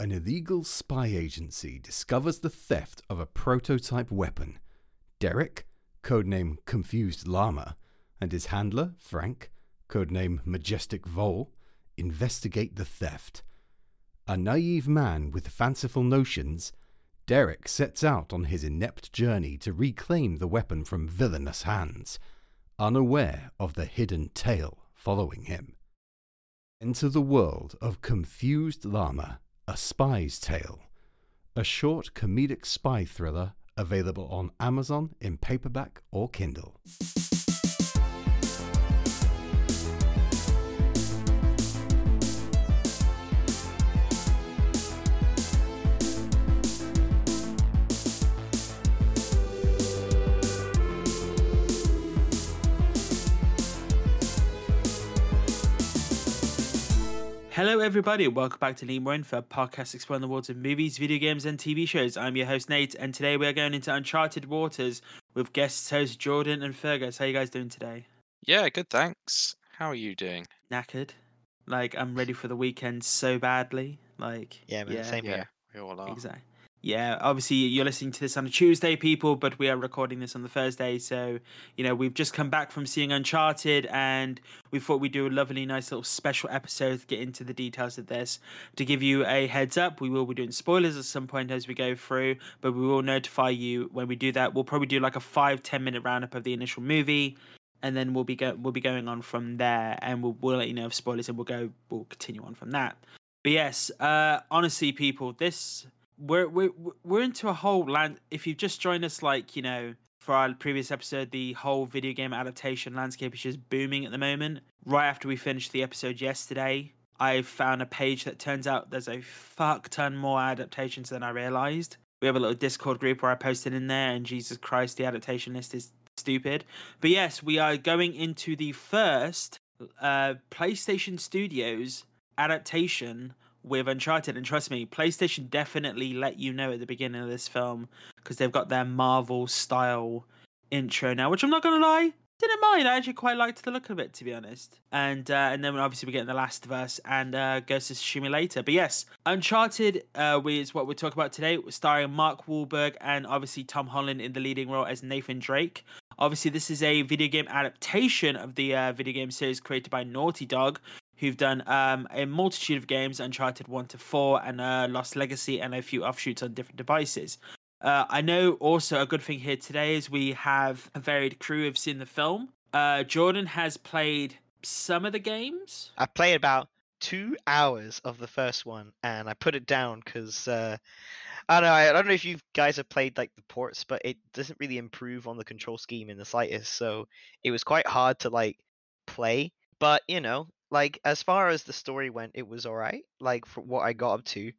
an illegal spy agency discovers the theft of a prototype weapon. Derek, codename Confused Llama, and his handler, Frank, codename Majestic Vole, investigate the theft. A naive man with fanciful notions, Derek sets out on his inept journey to reclaim the weapon from villainous hands, unaware of the hidden tale following him. Enter the world of Confused Llama, A Spy's Tale, a short comedic spy thriller available on Amazon in paperback or Kindle. Hello, everybody. Welcome back to Need More Info a podcast exploring the worlds of movies, video games, and TV shows. I'm your host Nate, and today we are going into uncharted waters with guest hosts Jordan and Fergus. How you guys doing today? Yeah, good. Thanks. How are you doing? Knackered. Like I'm ready for the weekend so badly. Like Yeah, man, same yeah, here. we all are. Exactly. Yeah, obviously you're listening to this on a Tuesday, people, but we are recording this on the Thursday. So, you know, we've just come back from seeing Uncharted and we thought we'd do a lovely, nice little special episode to get into the details of this. To give you a heads up, we will be doing spoilers at some point as we go through, but we will notify you when we do that. We'll probably do like a five, ten minute roundup of the initial movie. And then we'll be go- we'll be going on from there, and we'll, we'll let you know of spoilers, and we'll go we'll continue on from that. But yes, uh, honestly, people, this we're we're we're into a whole land. If you've just joined us, like you know, for our previous episode, the whole video game adaptation landscape is just booming at the moment. Right after we finished the episode yesterday, I found a page that turns out there's a fuck ton more adaptations than I realized. We have a little Discord group where I posted in there, and Jesus Christ, the adaptation list is stupid. But yes, we are going into the first uh, PlayStation Studios adaptation with Uncharted. And trust me, PlayStation definitely let you know at the beginning of this film because they've got their Marvel style intro now, which I'm not gonna lie. Didn't mind. I actually quite liked the look of it, to be honest. And uh, and then obviously we get The Last of Us and uh, Ghost of Tsushima later. But yes, Uncharted uh, is what we're talking about today, starring Mark Wahlberg and obviously Tom Holland in the leading role as Nathan Drake. Obviously, this is a video game adaptation of the uh, video game series created by Naughty Dog, who've done um, a multitude of games, Uncharted 1 to 4, and uh, Lost Legacy, and a few offshoots on different devices. Uh, I know also a good thing here today is we have a varied crew who've seen the film. Uh, Jordan has played some of the games. I played about two hours of the first one, and I put it down because uh, I don't know. I don't know if you guys have played like the ports, but it doesn't really improve on the control scheme in the slightest. So it was quite hard to like play. But you know, like as far as the story went, it was alright. Like for what I got up to,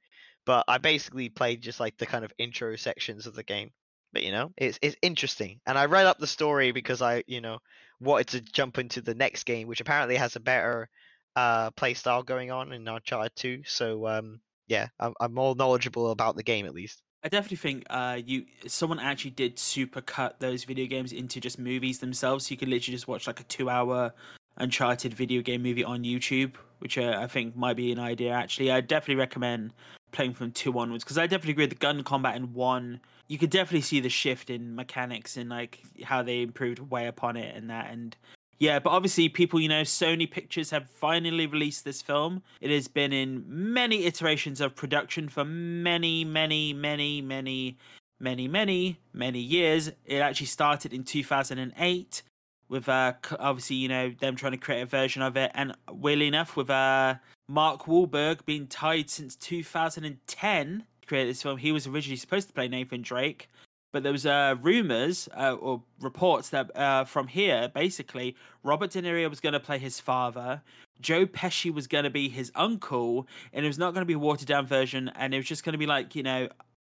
but I basically played just like the kind of intro sections of the game. But you know, it's it's interesting, and I read up the story because I you know wanted to jump into the next game, which apparently has a better uh play style going on in Uncharted 2. So um yeah, I'm, I'm more knowledgeable about the game at least. I definitely think uh, you someone actually did super cut those video games into just movies themselves. So you could literally just watch like a two-hour Uncharted video game movie on YouTube, which uh, I think might be an idea. Actually, I definitely recommend playing from two onwards because I definitely agree with the gun combat in one. You could definitely see the shift in mechanics and like how they improved way upon it and that and yeah, but obviously people, you know, Sony Pictures have finally released this film. It has been in many iterations of production for many, many, many, many, many, many, many years. It actually started in 2008 with uh obviously, you know, them trying to create a version of it and weirdly enough with uh Mark Wahlberg being tied since 2010 to create this film. He was originally supposed to play Nathan Drake, but there was uh, rumors uh, or reports that uh, from here, basically, Robert De Niro was going to play his father, Joe Pesci was going to be his uncle, and it was not going to be a watered down version, and it was just going to be like you know,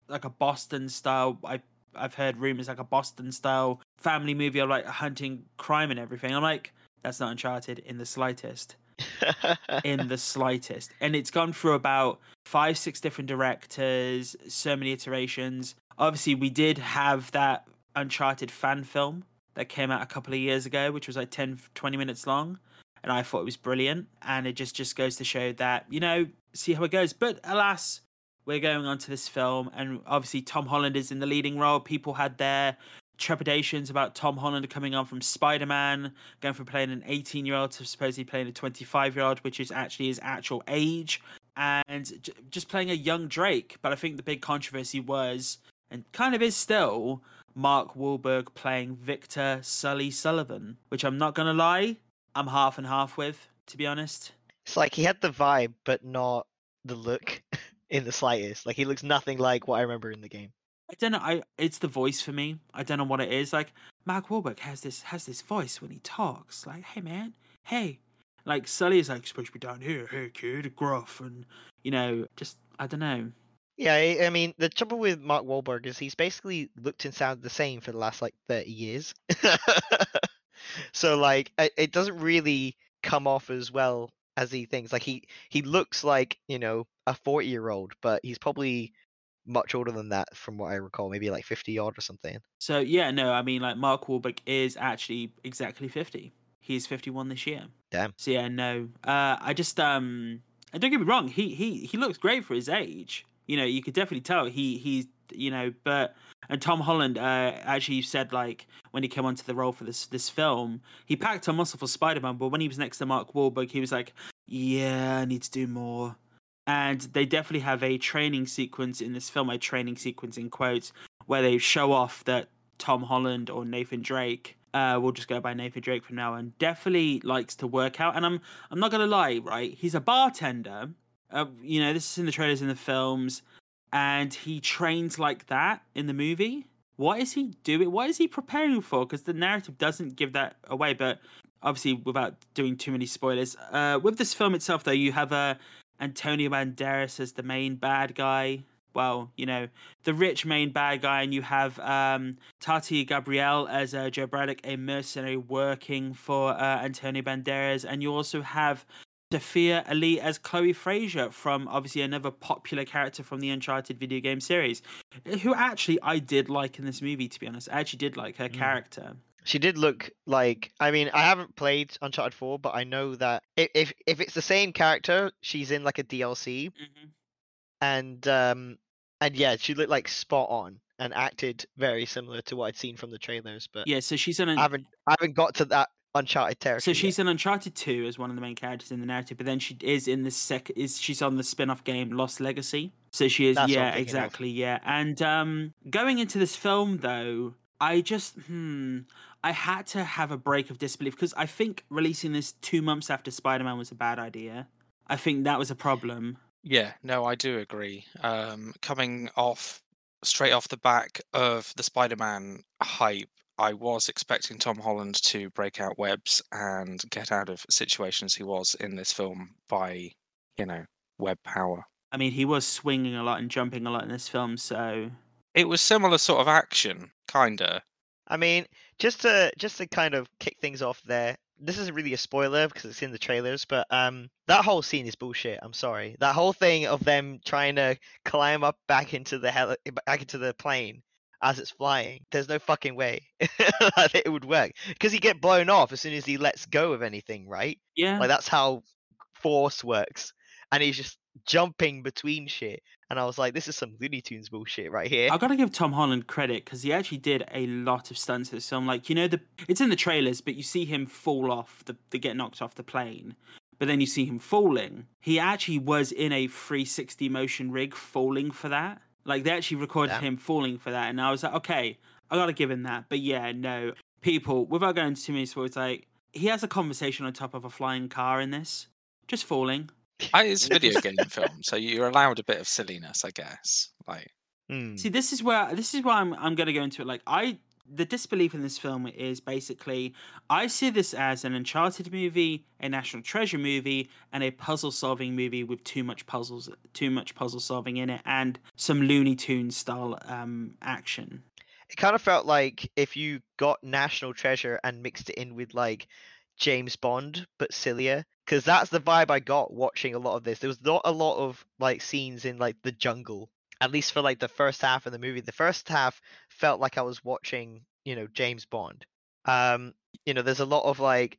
like a Boston style. I I've heard rumors like a Boston style family movie of like hunting crime and everything. I'm like, that's not Uncharted in the slightest in the slightest. And it's gone through about five, six different directors, so many iterations. Obviously, we did have that Uncharted fan film that came out a couple of years ago, which was like 10, 20 minutes long. And I thought it was brilliant. And it just, just goes to show that, you know, see how it goes. But alas, we're going on to this film, and obviously Tom Holland is in the leading role. People had their trepidations about Tom Holland coming on from Spider Man, going from playing an 18 year old to supposedly playing a 25 year old, which is actually his actual age, and just playing a young Drake. But I think the big controversy was, and kind of is still, Mark Wahlberg playing Victor Sully Sullivan, which I'm not gonna lie, I'm half and half with, to be honest. It's like he had the vibe, but not the look in the slightest. Like he looks nothing like what I remember in the game. I don't know. I it's the voice for me. I don't know what it is. Like Mark Wahlberg has this has this voice when he talks. Like, hey man, hey. Like Sully is like supposed to be down here, hey kid, gruff, and you know, just I don't know. Yeah, I, I mean the trouble with Mark Wahlberg is he's basically looked and sounded the same for the last like thirty years. so like it, it doesn't really come off as well as he thinks. Like he he looks like you know a forty year old, but he's probably much older than that from what I recall, maybe like fifty odd or something. So yeah, no, I mean like Mark Wahlberg is actually exactly fifty. He's fifty one this year. Damn. So yeah, no. Uh I just um and don't get me wrong, he he he looks great for his age. You know, you could definitely tell he he's you know, but and Tom Holland uh actually said like when he came onto the role for this this film, he packed on muscle for Spider Man, but when he was next to Mark Wahlberg, he was like, Yeah, I need to do more. And they definitely have a training sequence in this film, a training sequence in quotes, where they show off that Tom Holland or Nathan Drake, uh, we'll just go by Nathan Drake from now on, definitely likes to work out. And I'm I'm not gonna lie, right? He's a bartender. Uh, you know, this is in the trailers in the films, and he trains like that in the movie. What is he doing? What is he preparing for? Because the narrative doesn't give that away. But obviously, without doing too many spoilers, uh, with this film itself, though, you have a Antonio Banderas as the main bad guy. Well, you know, the rich main bad guy, and you have um, Tati Gabrielle as uh, Jo Braddock, a mercenary working for uh, Antonio Banderas, and you also have Sophia Ali as Chloe Frazer from obviously another popular character from the Uncharted video game series, who actually I did like in this movie. To be honest, I actually did like her Mm. character. She did look like I mean I haven't played Uncharted 4, but I know that if if, if it's the same character, she's in like a DLC, Mm-hmm. and um and yeah, she looked like spot on and acted very similar to what I'd seen from the trailers. But Yeah, so she's in. I haven't I haven't got to that Uncharted territory. so yet. she's in Uncharted Two as one of the main characters in the narrative, but then she is in the sec. Is she's on the spin-off game Lost Legacy? So she is. That's yeah, thinking of. exactly. Yeah, and um, going into this film though, I just hmm. I had to have a break of disbelief because I think releasing this two months after Spider Man was a bad idea. I think that was a problem. Yeah, no, I do agree. Um, coming off straight off the back of the Spider-Man hype, I was expecting Tom Holland to break out webs and get out of situations he was in this film by, you know, web power. I mean, he was swinging a lot and jumping a lot in this film, so It was similar sort of action, kinda. I mean, just to just to kind of kick things off there. This isn't really a spoiler because it's in the trailers, but um, that whole scene is bullshit. I'm sorry. That whole thing of them trying to climb up back into the heli- back into the plane as it's flying. There's no fucking way that it would work because he get blown off as soon as he lets go of anything, right? yeah. Like that's how force works, and he's just jumping between shit. And I was like, this is some Looney Tunes bullshit right here. I gotta give Tom Holland credit because he actually did a lot of stunts. So I'm like, you know, the it's in the trailers, but you see him fall off the, the get knocked off the plane, but then you see him falling. He actually was in a 360 motion rig falling for that. Like they actually recorded Damn. him falling for that, and I was like, okay, I gotta give him that. But yeah, no, people, without going into too many spoilers, like he has a conversation on top of a flying car in this, just falling. I, it's a video game film, so you're allowed a bit of silliness, I guess. Like, Hmm. See, this is where this is where I'm I'm gonna go into it. Like I the disbelief in this film is basically I see this as an Uncharted movie, a National Treasure movie, and a puzzle solving movie with too much puzzles too much puzzle solving in it and some Looney Tunes style um action. it kind of felt like if you got National Treasure and mixed it in with like James Bond but sillier because that's the vibe I got watching a lot of this. There was not a lot of like scenes in like the jungle, at least for like the first half of the movie. The first half felt like I was watching, you know, James Bond. Um, you know, there's a lot of like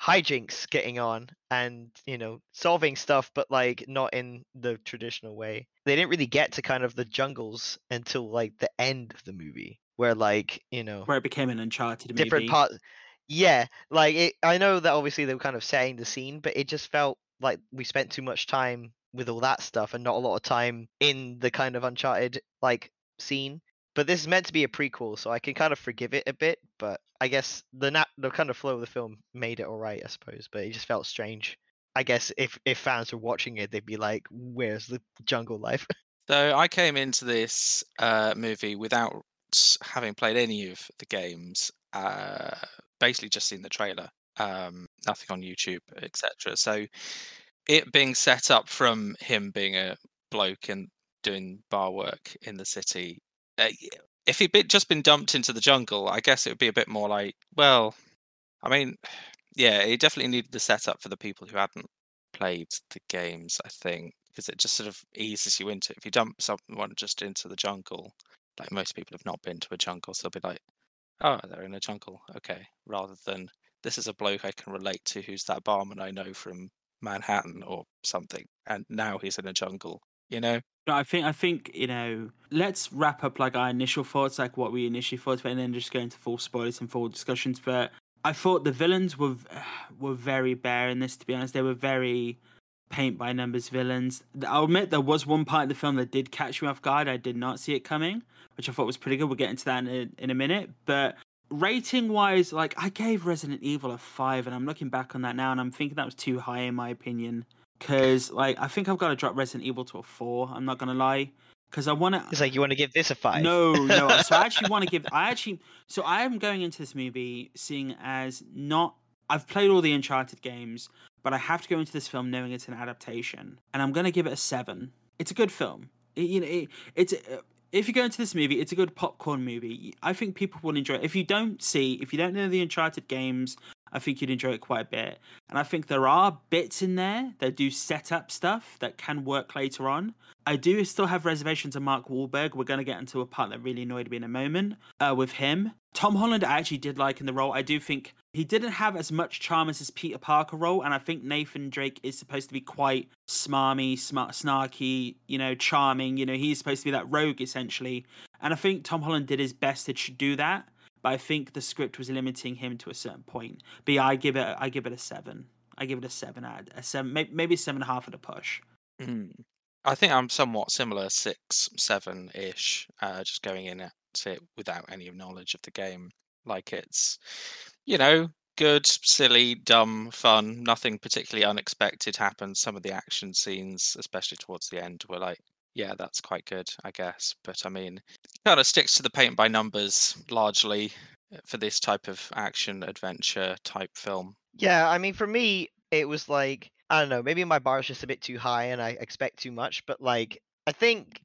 hijinks getting on and you know solving stuff but like not in the traditional way they didn't really get to kind of the jungles until like the end of the movie where like you know where it became an Uncharted different movie. parts yeah like it, i know that obviously they were kind of setting the scene but it just felt like we spent too much time with all that stuff and not a lot of time in the kind of uncharted like scene but this is meant to be a prequel so i can kind of forgive it a bit but i guess the nat- the kind of flow of the film made it all right i suppose but it just felt strange i guess if if fans were watching it they'd be like where's the jungle life So I came into this uh, movie without having played any of the games. Uh, basically, just seen the trailer. Um, nothing on YouTube, etc. So it being set up from him being a bloke and doing bar work in the city. Uh, if he'd just been dumped into the jungle, I guess it would be a bit more like, well, I mean, yeah, he definitely needed the setup for the people who hadn't played the games, I think, because it just sort of eases you into it. If you dump someone just into the jungle, like most people have not been to a jungle, so they'll be like, oh, they're in a jungle, okay, rather than this is a bloke I can relate to who's that barman I know from Manhattan or something, and now he's in a jungle, you know? No, I think I think you know. Let's wrap up like our initial thoughts, like what we initially thought, and then just go into full spoilers and full discussions. But I thought the villains were were very bare in this. To be honest, they were very paint by numbers villains. I'll admit there was one part of the film that did catch me off guard. I did not see it coming, which I thought was pretty good. We'll get into that in a, in a minute. But rating wise, like I gave Resident Evil a five, and I'm looking back on that now, and I'm thinking that was too high in my opinion. Because like I think I've got to drop Resident Evil to a four. I'm not gonna lie, because I want to. it's like you want to give this a five No, no. So I actually want to give. I actually. So I am going into this movie seeing as not. I've played all the Uncharted games, but I have to go into this film knowing it's an adaptation, and I'm to give it a seven. It's a good film. It, you know, it, it's. Uh, If you go into this movie, it's a good popcorn movie. I think people will enjoy it. If you don't see, if you don't know the Uncharted games, I think you'd enjoy it quite a bit. And I think there are bits in there that do set up stuff that can work later on. I do still have reservations on Mark Wahlberg. We're going to get into a part that really annoyed me in a moment uh, with him. Tom Holland, I actually did like in the role. I do think he didn't have as much charm as his Peter Parker role, and I think Nathan Drake is supposed to be quite smarmy, smart, snarky, you know, charming. You know, he's supposed to be that rogue essentially, and I think Tom Holland did his best to do that. But I think the script was limiting him to a certain point. But yeah, I give it, I give it a seven. I give it a seven. Ad a seven, maybe seven and a half at a push. Mm. I think I'm somewhat similar, six, seven ish, uh, just going in at it without any knowledge of the game. Like it's, you know, good, silly, dumb, fun. Nothing particularly unexpected happens. Some of the action scenes, especially towards the end, were like, yeah, that's quite good, I guess. But I mean, kind of sticks to the paint by numbers largely uh, for this type of action adventure type film. Yeah, I mean, for me, it was like I don't know. Maybe my bar is just a bit too high, and I expect too much. But like, I think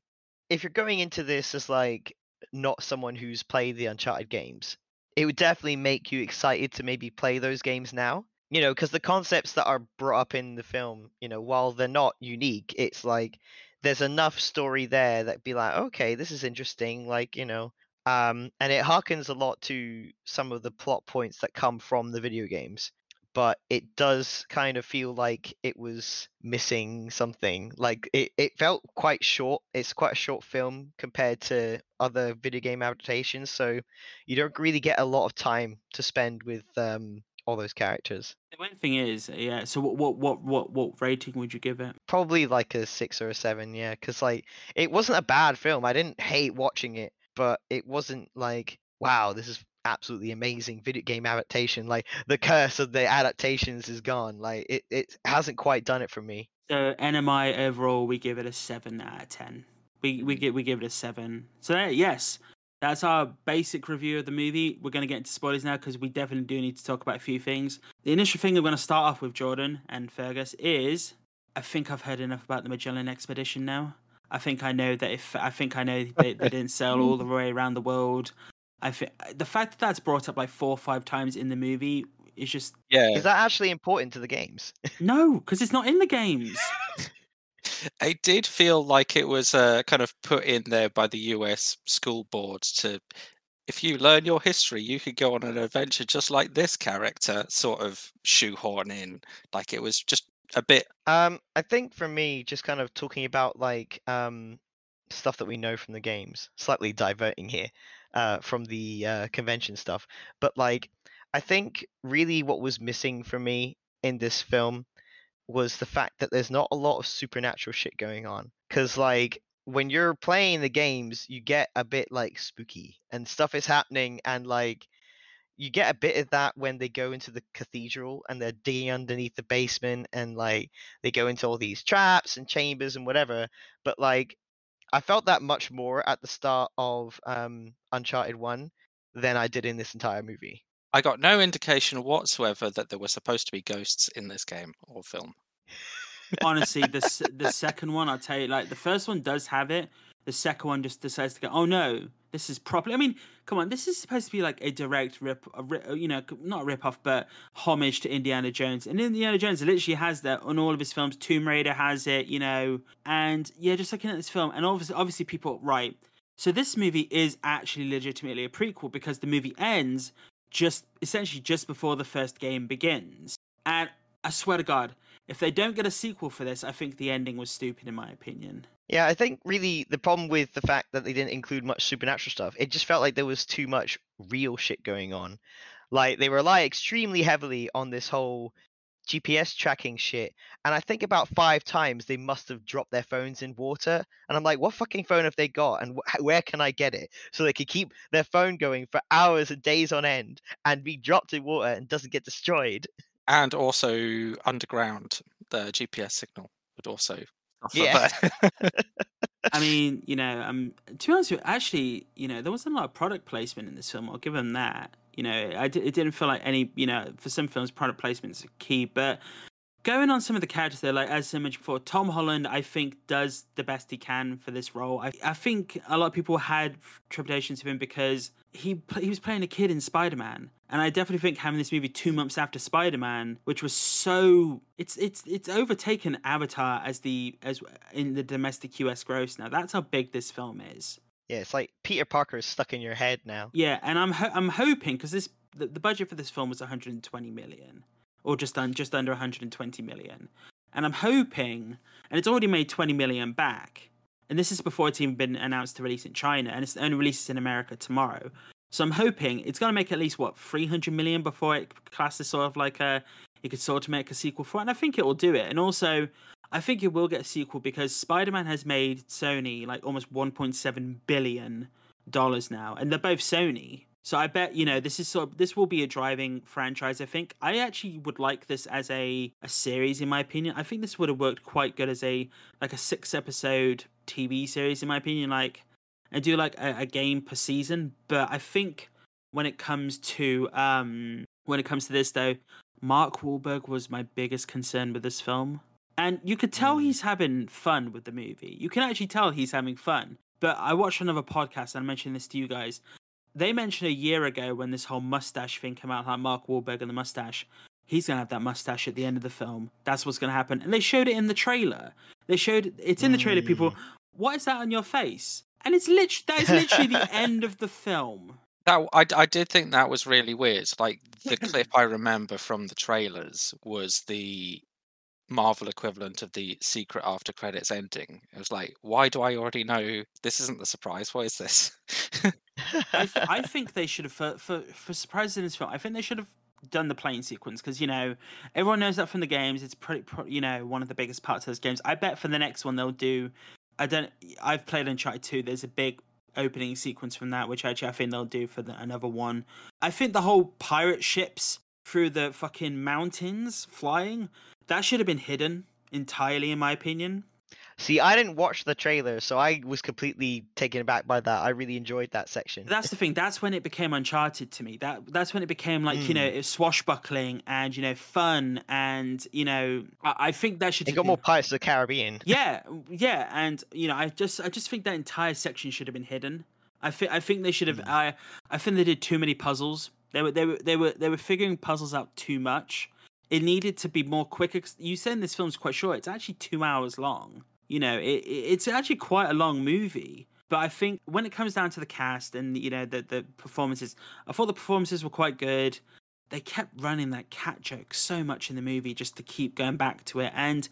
if you're going into this as like not someone who's played the Uncharted games, it would definitely make you excited to maybe play those games now. You know, because the concepts that are brought up in the film, you know, while they're not unique, it's like there's enough story there that be like, okay, this is interesting. Like, you know, um, and it harkens a lot to some of the plot points that come from the video games but it does kind of feel like it was missing something. Like it, it felt quite short. It's quite a short film compared to other video game adaptations, so you don't really get a lot of time to spend with um, all those characters. The main thing is, yeah. So what, what, what, what, what rating would you give it? Probably like a six or a seven, yeah. Because like it wasn't a bad film. I didn't hate watching it, but it wasn't like wow, this is absolutely amazing video game adaptation. Like the curse of the adaptations is gone. Like it, it hasn't quite done it for me. So NMI overall, we give it a seven out of ten. We we give we give it a seven. So yes, that's our basic review of the movie. We're gonna get into spoilers now because we definitely do need to talk about a few things. The initial thing I'm gonna start off with Jordan and Fergus is I think I've heard enough about the Magellan expedition now. I think I know that if I think I know they, they didn't sail all the way around the world. I think the fact that that's brought up like four or five times in the movie is just Yeah. Is that actually important to the games? no, because it's not in the games. It did feel like it was uh, kind of put in there by the US school board to if you learn your history, you could go on an adventure just like this character sort of shoehorn in. Like it was just a bit. Um, I think for me, just kind of talking about like um stuff that we know from the games, slightly diverting here, uh, from the uh, convention stuff. But like, I think really what was missing for me in this film was the fact that there's not a lot of supernatural shit going on. Cause like when you're playing the games, you get a bit like spooky and stuff is happening and like you get a bit of that when they go into the cathedral and they're digging underneath the basement and like they go into all these traps and chambers and whatever. But like I felt that much more at the start of um Uncharted 1 than I did in this entire movie. I got no indication whatsoever that there were supposed to be ghosts in this game or film. Honestly, the the second one, I'll tell you, like the first one does have it. The second one just decides to go, oh no, this is properly. I mean, come on, this is supposed to be like a direct rip, a ri- uh, you know, not a rip off, but homage to Indiana Jones. And Indiana Jones literally has that on all of his films. Tomb Raider has it, you know, and yeah, just looking at this film, and obviously, obviously, people right. So this movie is actually legitimately a prequel because the movie ends just essentially just before the first game begins. And I swear to God, if they don't get a sequel for this, I think the ending was stupid in my opinion. Yeah, I think really the problem with the fact that they didn't include much supernatural stuff, it just felt like there was too much real shit going on. Like they rely extremely heavily on this whole GPS tracking shit. And I think about five times they must have dropped their phones in water. And I'm like, what fucking phone have they got? And wh- where can I get it? So they could keep their phone going for hours and days on end and be dropped in water and doesn't get destroyed. And also underground, the GPS signal would also Yeah. I mean, you know, um, to be honest with you, actually, you know, there wasn't a lot of product placement in this film. I'll give them that. You know, I d- it didn't feel like any, you know, for some films, product placement is key. But going on some of the characters there, like as I mentioned before, Tom Holland, I think does the best he can for this role. I, I think a lot of people had trepidations of him because he he was playing a kid in Spider Man, and I definitely think having this movie two months after Spider Man, which was so it's it's it's overtaken Avatar as the as in the domestic US gross now. That's how big this film is. Yeah, it's like Peter Parker is stuck in your head now. Yeah, and I'm ho- I'm hoping because this the, the budget for this film was 120 million, or just un, just under 120 million, and I'm hoping, and it's already made 20 million back, and this is before it's even been announced to release in China, and it's only releases in America tomorrow. So I'm hoping it's gonna make at least what 300 million before it classes sort of like a you could sort of make a sequel for it, and I think it will do it, and also. I think it will get a sequel because Spider-Man has made Sony like almost 1.7 billion dollars now, and they're both Sony. So I bet you know this is sort of this will be a driving franchise. I think I actually would like this as a a series in my opinion. I think this would have worked quite good as a like a six episode TV series in my opinion. Like and do like a, a game per season. But I think when it comes to um when it comes to this though, Mark Wahlberg was my biggest concern with this film. And you could tell Mm. he's having fun with the movie. You can actually tell he's having fun. But I watched another podcast and I mentioned this to you guys. They mentioned a year ago when this whole mustache thing came out, like Mark Wahlberg and the mustache. He's gonna have that mustache at the end of the film. That's what's gonna happen. And they showed it in the trailer. They showed it's in the trailer. Mm. People, what is that on your face? And it's literally that is literally the end of the film. That I, I did think that was really weird. Like the clip I remember from the trailers was the Marvel equivalent of the secret after credits ending. It was like, why do I already know this isn't the surprise? What is this? I, th- I think they should have for for for surprises in this film. I think they should have done the plane sequence because you know everyone knows that from the games. It's pretty, you know one of the biggest parts of those games. I bet for the next one they'll do. I don't. I've played Uncharted 2. There's a big opening sequence from that, which actually I think they'll do for the, another one. I think the whole pirate ships through the fucking mountains flying that should have been hidden entirely, in my opinion. See, I didn't watch the trailer, so I was completely taken aback by that. I really enjoyed that section. That's the thing. That's when it became Uncharted to me. That that's when it became like you know Mm. it's swashbuckling and you know fun and you know I, I think that should It got been- more Pirates of the Caribbean. Yeah, yeah, and you know I just I just think that entire section should have been hidden. I think I think they should have. Mm. I I think they did too many puzzles. They were they were they were they were figuring puzzles out too much. It needed to be more quicker. You said this film's quite short. It's actually two hours long. You know, it it's actually quite a long movie. But I think when it comes down to the cast and you know the the performances, I thought the performances were quite good. They kept running that cat joke so much in the movie just to keep going back to it, and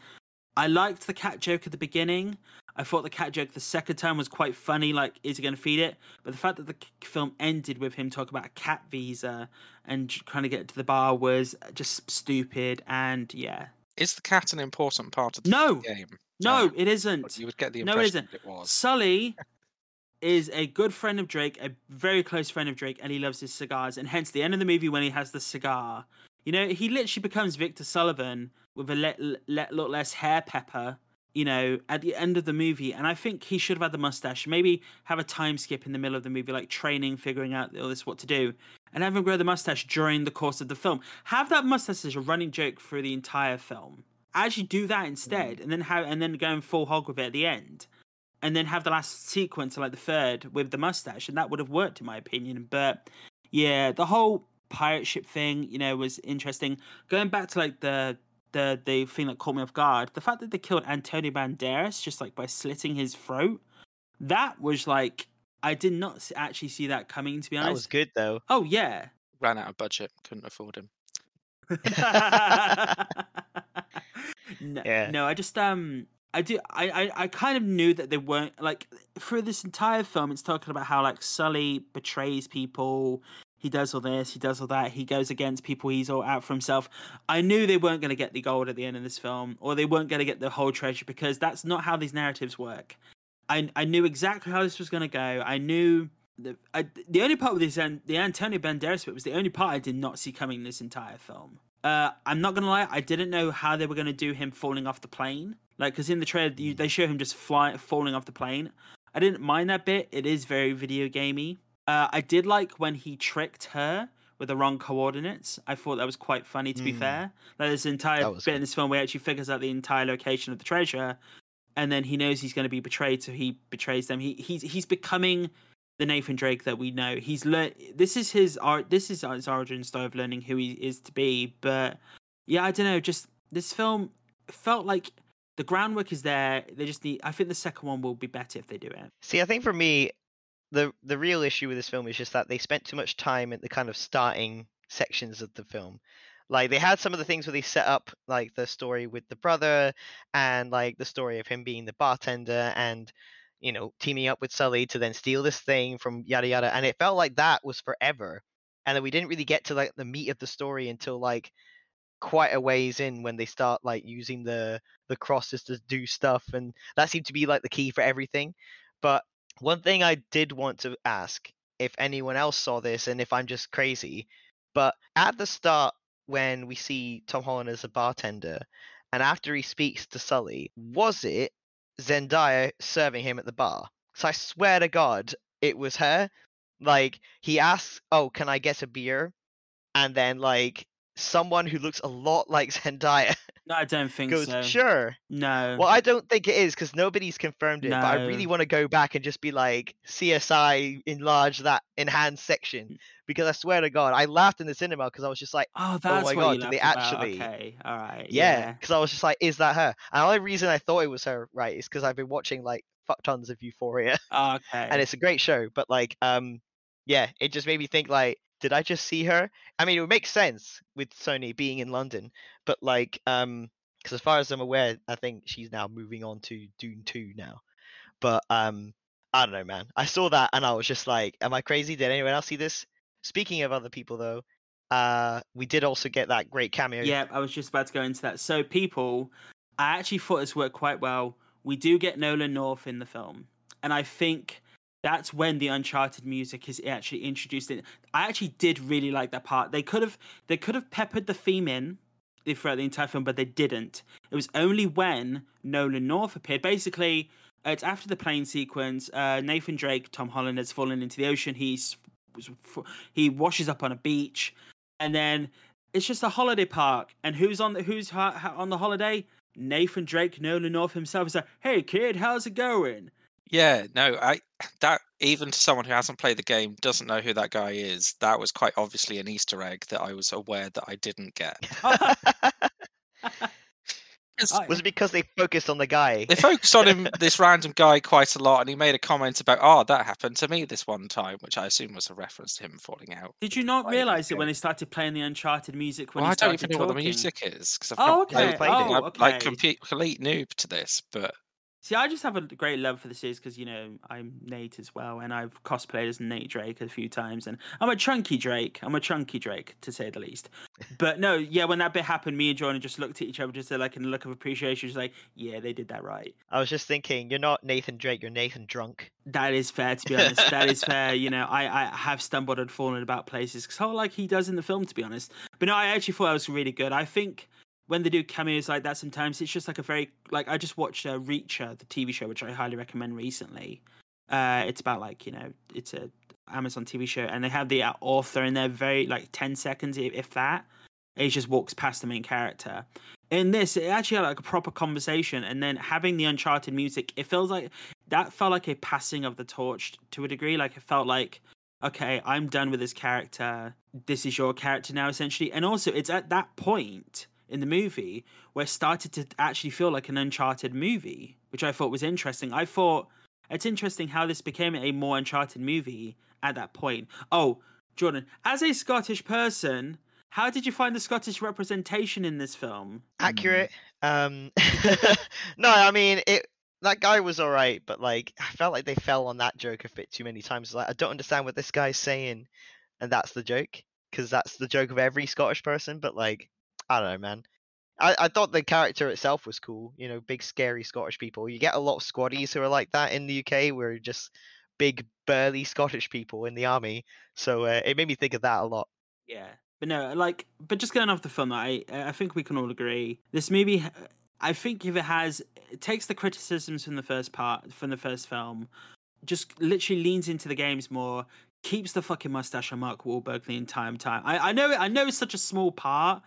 I liked the cat joke at the beginning. I thought the cat joke the second time was quite funny. Like, is he going to feed it? But the fact that the film ended with him talking about a cat visa and trying to get to the bar was just stupid. And yeah, is the cat an important part of the no game? No, it isn't. You would get the no, impression it isn't. it was. Sully is a good friend of Drake, a very close friend of Drake, and he loves his cigars. And hence, the end of the movie when he has the cigar, you know, he literally becomes Victor Sullivan with a let, let look less hair pepper. You know, at the end of the movie, and I think he should have had the mustache. Maybe have a time skip in the middle of the movie, like training, figuring out all this what to do, and have him grow the mustache during the course of the film. Have that mustache as a running joke through the entire film. Actually, do that instead, and then have and then go and full hog with it at the end and then have the last sequence, like the third, with the mustache, and that would have worked in my opinion. But yeah, the whole pirate ship thing, you know, was interesting. Going back to like the the the thing that caught me off guard, the fact that they killed Antonio Banderas just like by slitting his throat, that was like I did not actually see that coming. To be honest, that was good though. Oh yeah, ran out of budget, couldn't afford him. no, Yeah. no, I just um I do I, I I kind of knew that they weren't like through this entire film it's talking about how like Sully betrays people, he does all this, he does all that, he goes against people, he's all out for himself. I knew they weren't gonna get the gold at the end of this film, or they weren't gonna get the whole treasure because that's not how these narratives work. I I knew exactly how this was gonna go. I knew the I, the only part with this and the Antonio Banderas bit was the only part I did not see coming this entire film. Uh, I'm not gonna lie, I didn't know how they were gonna do him falling off the plane. Like, because in the trailer you, they show him just fly falling off the plane. I didn't mind that bit. It is very video gamey. Uh, I did like when he tricked her with the wrong coordinates. I thought that was quite funny. To be Mm. fair, like this entire bit was in this film where he actually figures out the entire location of the treasure, and then he knows he's going to be betrayed, so he betrays them. He he's he's becoming the Nathan Drake that we know. He's learned. This is his art. This is his origin story of learning who he is to be. But yeah, I don't know. Just this film felt like the groundwork is there. They just need. I think the second one will be better if they do it. See, I think for me, the the real issue with this film is just that they spent too much time at the kind of starting sections of the film. Like they had some of the things where they set up like the story with the brother and like the story of him being the bartender and you know teaming up with Sully to then steal this thing from yada yada. And it felt like that was forever. And then we didn't really get to like the meat of the story until like quite a ways in when they start like using the the crosses to do stuff. And that seemed to be like the key for everything. But one thing I did want to ask if anyone else saw this and if I'm just crazy, but at the start when we see Tom Holland as a bartender and after he speaks to Sully, was it Zendaya serving him at the bar? So I swear to God, it was her. Like he asks, "Oh, can I get a beer?" And then like someone who looks a lot like Zendaya No, I don't think goes, so. "Sure." No. Well, I don't think it is because nobody's confirmed it. But I really want to go back and just be like CSI enlarge that enhanced section because I swear to God, I laughed in the cinema because I was just like, oh, that's my what God, did they about. actually- Okay. All right. yeah, Yeah. because I was just like, is that her? And the only reason I thought it was her, right, is because I've been watching like fuck tons of Euphoria Oh, okay. and it's a great show. But like, um, yeah, it just made me think like, did I just see her? I mean, it would make sense with Sony being in London, but like, um, because as far as I'm aware, I think she's now moving on to Dune Two now. But um, I don't know, man. I saw that and I was just like, am I crazy? Did anyone else see this? Speaking of other people, though, uh, we did also get that great cameo. Yeah, I was just about to go into that. So, people, I actually thought this worked quite well. We do get Nolan North in the film, and I think that's when the Uncharted music is actually introduced. In I actually did really like that part. They could have they could have peppered the theme in throughout the entire film, but they didn't. It was only when Nolan North appeared. Basically, it's after the plane sequence. Uh, Nathan Drake, Tom Holland has fallen into the ocean. He's he washes up on a beach, and then it's just a holiday park. And who's on the who's on the holiday? Nathan Drake, Nolan North himself is like, "Hey kid, how's it going?" Yeah, no, I that even to someone who hasn't played the game doesn't know who that guy is. That was quite obviously an Easter egg that I was aware that I didn't get. I- Was it because they focused on the guy? They focused on him, this random guy, quite a lot, and he made a comment about, "Oh, that happened to me this one time," which I assume was a reference to him falling out. Did you not Why did you realize it when they started playing the Uncharted music? When Well, he I don't started even know what the music is because I've Oh, not okay. played it. Oh, I'm like complete, complete noob to this, but See, I just have a great love for the series because you know I'm Nate as well, and I've cosplayed as Nate Drake a few times, and I'm a chunky Drake. I'm a chunky Drake to say the least. But no, yeah, when that bit happened, me and Jordan just looked at each other, just like in a look of appreciation, just like, yeah, they did that right. I was just thinking, you're not Nathan Drake, you're Nathan Drunk. That is fair, to be honest. that is fair. You know, I, I have stumbled and fallen about places, so like he does in the film, to be honest. But no, I actually thought that was really good. I think when they do cameos like that, sometimes it's just like a very like I just watched uh, Reacher, the TV show, which I highly recommend recently. Uh, it's about like you know, it's a Amazon TV show, and they have the uh, author in there very like ten seconds, if, if that. He just walks past the main character. In this, it actually had like a proper conversation, and then having the Uncharted music, it feels like that felt like a passing of the torch to a degree. Like it felt like, okay, I'm done with this character. This is your character now, essentially. And also, it's at that point in the movie where it started to actually feel like an Uncharted movie, which I thought was interesting. I thought it's interesting how this became a more Uncharted movie at that point. Oh, Jordan, as a Scottish person, how did you find the Scottish representation in this film? Accurate. Um No, I mean it that guy was alright, but like I felt like they fell on that joke a bit too many times. Like I don't understand what this guy's saying, and that's the joke, because that's the joke of every Scottish person. But like, I don't know, man. I, I thought the character itself was cool. You know, big scary Scottish people. You get a lot of squaddies who are like that in the UK. We're just big burly Scottish people in the army. So uh, it made me think of that a lot. Yeah, but no, like, but just going off the film, I I think we can all agree this movie. I think if it has, it takes the criticisms from the first part, from the first film, just literally leans into the games more, keeps the fucking mustache on Mark Wahlberg the entire time. I I know I know it's such a small part,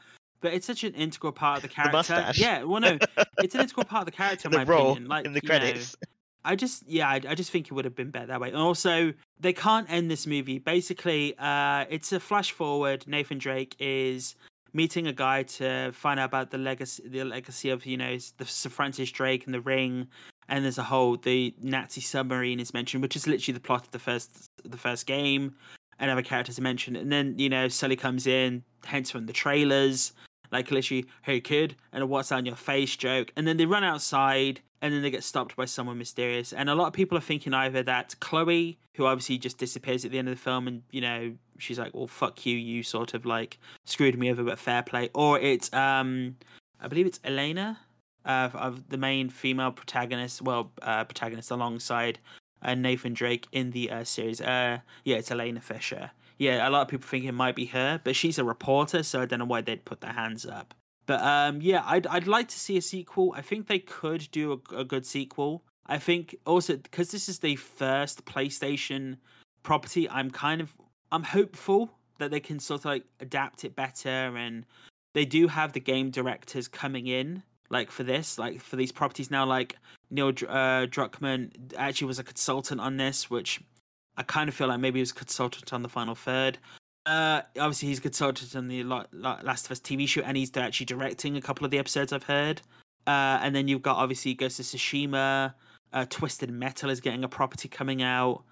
but it's such an integral part of the character. mustache. Yeah, well, no, it's an integral part of the character. in the my role opinion. Like in the you know. I just yeah, I, I just think it would have been better that way. And also, they can't end this movie. Basically, uh, it's a flash forward. Nathan Drake is meeting a guy to find out about the legacy, the legacy of you know the Sir Francis Drake and the Ring. And there's a whole the Nazi submarine is mentioned, which is literally the plot of the first the first game. And other characters are mentioned, and then you know Sully comes in, hence from the trailers like literally, hey kid, and a what's on your face joke. And then they run outside and then they get stopped by someone mysterious. And a lot of people are thinking either that Chloe, who obviously just disappears at the end of the film and, you know, she's like, Well fuck you, you sort of like screwed me over but fair play. Or it's um I believe it's Elena, uh, of the main female protagonist, well, uh, protagonist alongside uh, Nathan Drake in the uh, series. Uh, yeah, it's Elena Fisher. Yeah, a lot of people think it might be her, but she's a reporter, so I don't know why they'd put their hands up. But um, yeah, I'd I'd like to see a sequel. I think they could do a, a good sequel. I think also because this is the first PlayStation property, I'm kind of I'm hopeful that they can sort of like adapt it better, and they do have the game directors coming in like for this, like for these properties now. Like Neil uh, Druckmann actually was a consultant on this, which I kind of feel like maybe he was consultant on the final third. Uh, obviously, he's consultant on the La- La- Last of Us TV show, and he's actually directing a couple of the episodes I've heard. Uh, and then you've got obviously Ghost of Tsushima. Uh, Twisted Metal is getting a property coming out.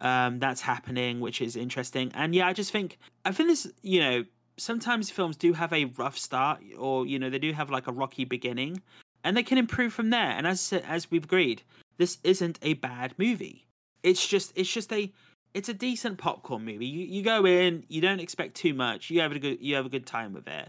Um, that's happening, which is interesting. And yeah, I just think I think this, you know, sometimes films do have a rough start, or you know, they do have like a rocky beginning, and they can improve from there. And as as we've agreed, this isn't a bad movie. It's just it's just a it's a decent popcorn movie. You you go in, you don't expect too much. You have a good you have a good time with it.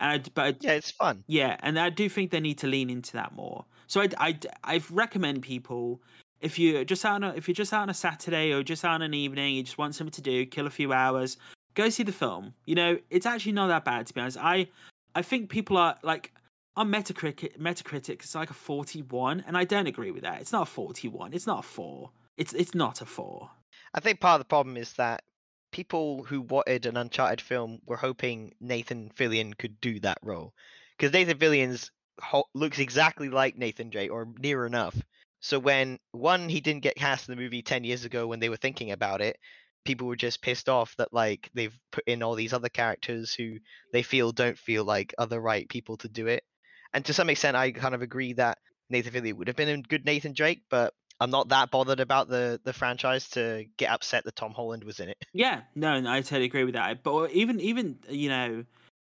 And I, but I, Yeah, it's fun. yeah, and I do think they need to lean into that more. So I I I recommend people if you just out on a, if you're just out on a Saturday or just out on an evening, you just want something to do, kill a few hours, go see the film. You know, it's actually not that bad to be honest. I I think people are like on Metacritic Metacritic it's like a 41 and I don't agree with that. It's not a 41. It's not a 4. It's it's not a 4. I think part of the problem is that people who wanted an Uncharted film were hoping Nathan Fillion could do that role, because Nathan Fillion's ho- looks exactly like Nathan Drake or near enough. So when one he didn't get cast in the movie ten years ago when they were thinking about it, people were just pissed off that like they've put in all these other characters who they feel don't feel like are the right people to do it. and to some extent, I kind of agree that Nathan Fillion would have been a good Nathan Drake, but I'm not that bothered about the the franchise to get upset that Tom Holland was in it. Yeah, no, no, I totally agree with that. But even even you know,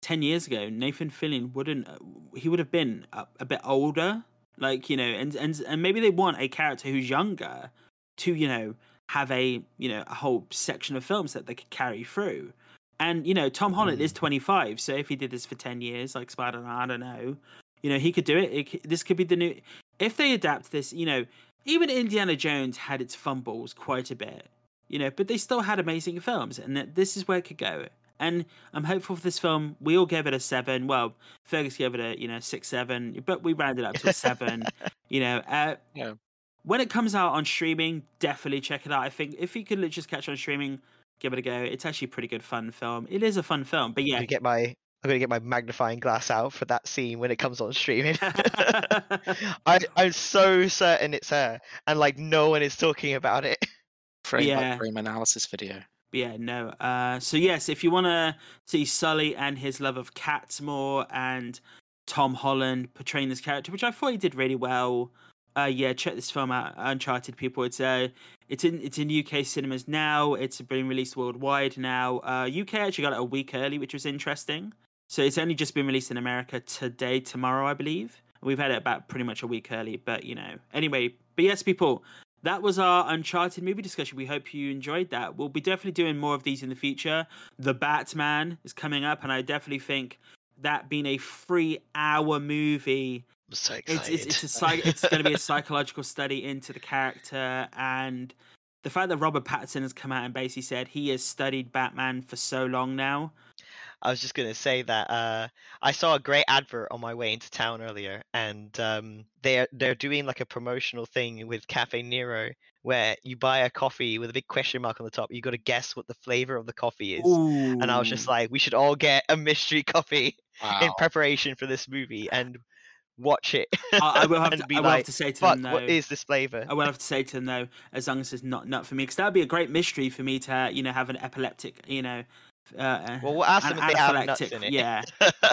ten years ago, Nathan Fillion wouldn't uh, he would have been a, a bit older, like you know, and and and maybe they want a character who's younger to you know have a you know a whole section of films that they could carry through. And you know, Tom Holland is 25, so if he did this for 10 years, like Spider Man, I don't know, you know, he could do it. it this could be the new. If they adapt this, you know, even Indiana Jones had its fumbles quite a bit, you know, but they still had amazing films, and that this is where it could go. And I'm hopeful for this film. We all gave it a seven. Well, Fergus gave it a you know six, seven, but we rounded up to a seven. you know, uh, Yeah. when it comes out on streaming, definitely check it out. I think if you could just catch on streaming, give it a go. It's actually a pretty good fun film. It is a fun film, but yeah, gonna get my I'm gonna get my magnifying glass out for that scene when it comes on streaming. I, I'm so certain it's her, and like no one is talking about it. Frame Yeah. by frame analysis video. yeah, no. Uh, so yes, if you want to see Sully and his love of cats more, and Tom Holland portraying this character, which I thought he did really well. Uh, yeah, check this film out, Uncharted. People, it's uh, it's in it's in UK cinemas now. It's been released worldwide now. Uh, UK actually got it a week early, which was interesting. So it's only just been released in America today, tomorrow, I believe. We've had it about pretty much a week early, but you know. Anyway, but yes, people, that was our Uncharted movie discussion. We hope you enjoyed that. We'll be definitely doing more of these in the future. The Batman is coming up, and I definitely think that being a three-hour movie, so it's it's it's, a it's going to be a psychological study into the character and the fact that Robert Pattinson has come out and basically said he has studied Batman for so long now. I was just gonna say that uh, I saw a great advert on my way into town earlier, and um, they're they're doing like a promotional thing with Caffè Nero, where you buy a coffee with a big question mark on the top. You got to guess what the flavor of the coffee is, and I was just like, we should all get a mystery coffee in preparation for this movie and watch it. I, I will have to, be I will have to say to them though. what is this flavor? I will have to say to them though, as long as it's not nut for me, because that would be a great mystery for me to, you know, have an epileptic, you know, uh, Well, we'll ask them if they have nuts in it. Yeah,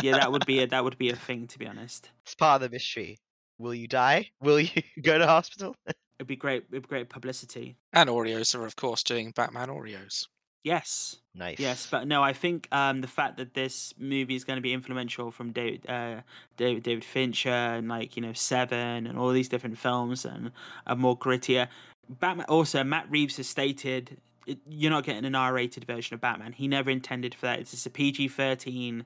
yeah, that would be a that would be a thing to be honest. it's part of the mystery. Will you die? Will you go to hospital? It'd be great. It'd be great publicity. And Oreos are, of course, doing Batman Oreos. Yes, Nice. yes, but no, I think um, the fact that this movie is going to be influential from David, uh, David, David Fincher and like you know Seven and all these different films and are more grittier. Batman. Also, Matt Reeves has stated it, you're not getting an R-rated version of Batman. He never intended for that. It's just a PG-13.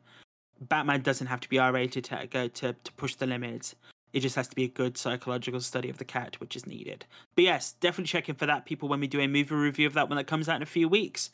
Batman doesn't have to be R-rated to go to to push the limits. It just has to be a good psychological study of the cat, which is needed. But yes, definitely check in for that, people, when we do a movie review of that when that comes out in a few weeks.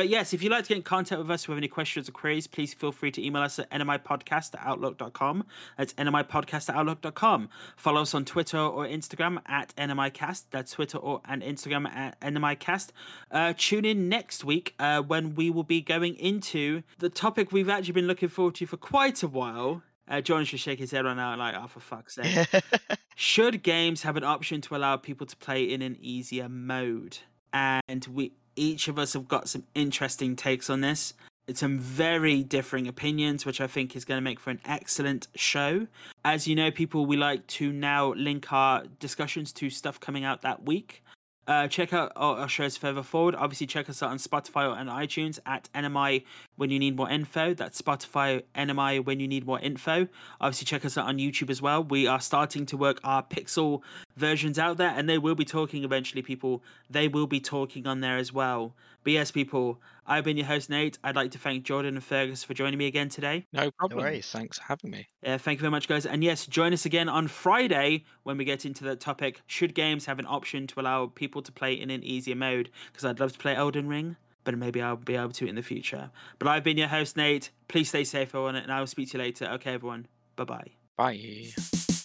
But yes, if you'd like to get in contact with us with any questions or queries, please feel free to email us at nmipodcast at outlook.com. That's nmipodcast at outlook.com. Follow us on Twitter or Instagram at nmicast. That's Twitter or and Instagram at nmicast. Uh, tune in next week uh, when we will be going into the topic we've actually been looking forward to for quite a while. Uh, John should shake his head right now, like, oh, for fuck's sake. Should games have an option to allow people to play in an easier mode? And we each of us have got some interesting takes on this. It's some very differing opinions, which I think is going to make for an excellent show. As you know, people, we like to now link our discussions to stuff coming out that week. Uh, check out our, our shows further forward. Obviously, check us out on Spotify and iTunes at NMI when you need more info. That's Spotify NMI when you need more info. Obviously, check us out on YouTube as well. We are starting to work our Pixel versions out there, and they will be talking eventually, people. They will be talking on there as well. But yes, people, I've been your host, Nate. I'd like to thank Jordan and Fergus for joining me again today. No problem. No worries. Thanks for having me. Uh, thank you very much, guys. And yes, join us again on Friday when we get into the topic Should games have an option to allow people to play in an easier mode? Because I'd love to play Elden Ring, but maybe I'll be able to in the future. But I've been your host, Nate. Please stay safe, everyone, and I will speak to you later. Okay, everyone. Bye bye. Bye.